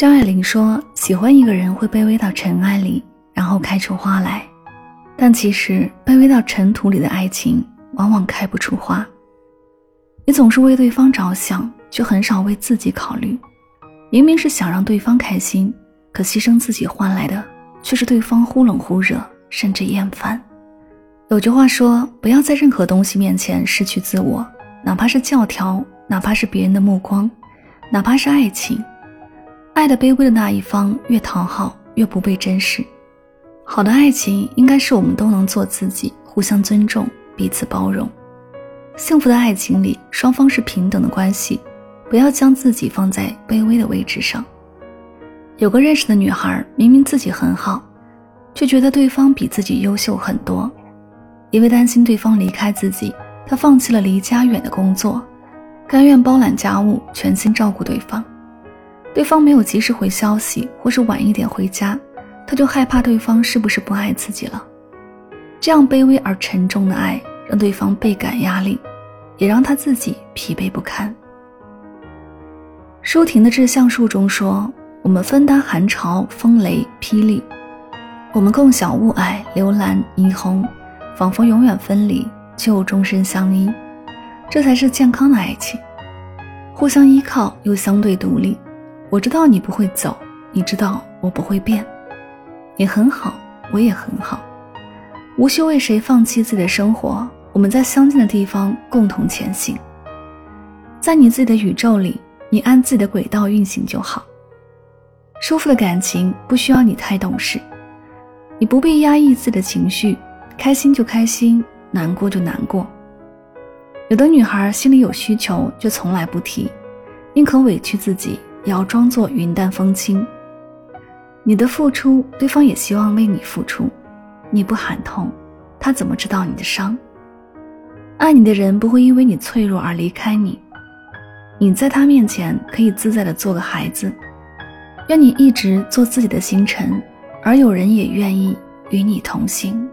张爱玲说：“喜欢一个人会卑微到尘埃里，然后开出花来。但其实，卑微到尘土里的爱情，往往开不出花。你总是为对方着想，却很少为自己考虑。明明是想让对方开心，可牺牲自己换来的，却是对方忽冷忽热，甚至厌烦。有句话说：不要在任何东西面前失去自我，哪怕是教条，哪怕是别人的目光，哪怕是爱情。”爱的卑微的那一方越讨好，越不被珍视。好的爱情应该是我们都能做自己，互相尊重，彼此包容。幸福的爱情里，双方是平等的关系，不要将自己放在卑微的位置上。有个认识的女孩，明明自己很好，却觉得对方比自己优秀很多。因为担心对方离开自己，她放弃了离家远的工作，甘愿包揽家务，全心照顾对方。对方没有及时回消息，或是晚一点回家，他就害怕对方是不是不爱自己了。这样卑微而沉重的爱，让对方倍感压力，也让他自己疲惫不堪。舒婷的《致橡树》中说：“我们分担寒潮、风雷、霹雳，我们共享雾霭、流岚、霓虹，仿佛永远分离，却又终身相依。这才是健康的爱情，互相依靠又相对独立。”我知道你不会走，你知道我不会变，你很好，我也很好，无需为谁放弃自己的生活。我们在相近的地方共同前行，在你自己的宇宙里，你按自己的轨道运行就好。舒服的感情不需要你太懂事，你不必压抑自己的情绪，开心就开心，难过就难过。有的女孩心里有需求就从来不提，宁可委屈自己。也要装作云淡风轻。你的付出，对方也希望为你付出。你不喊痛，他怎么知道你的伤？爱你的人不会因为你脆弱而离开你。你在他面前可以自在的做个孩子。愿你一直做自己的星辰，而有人也愿意与你同行。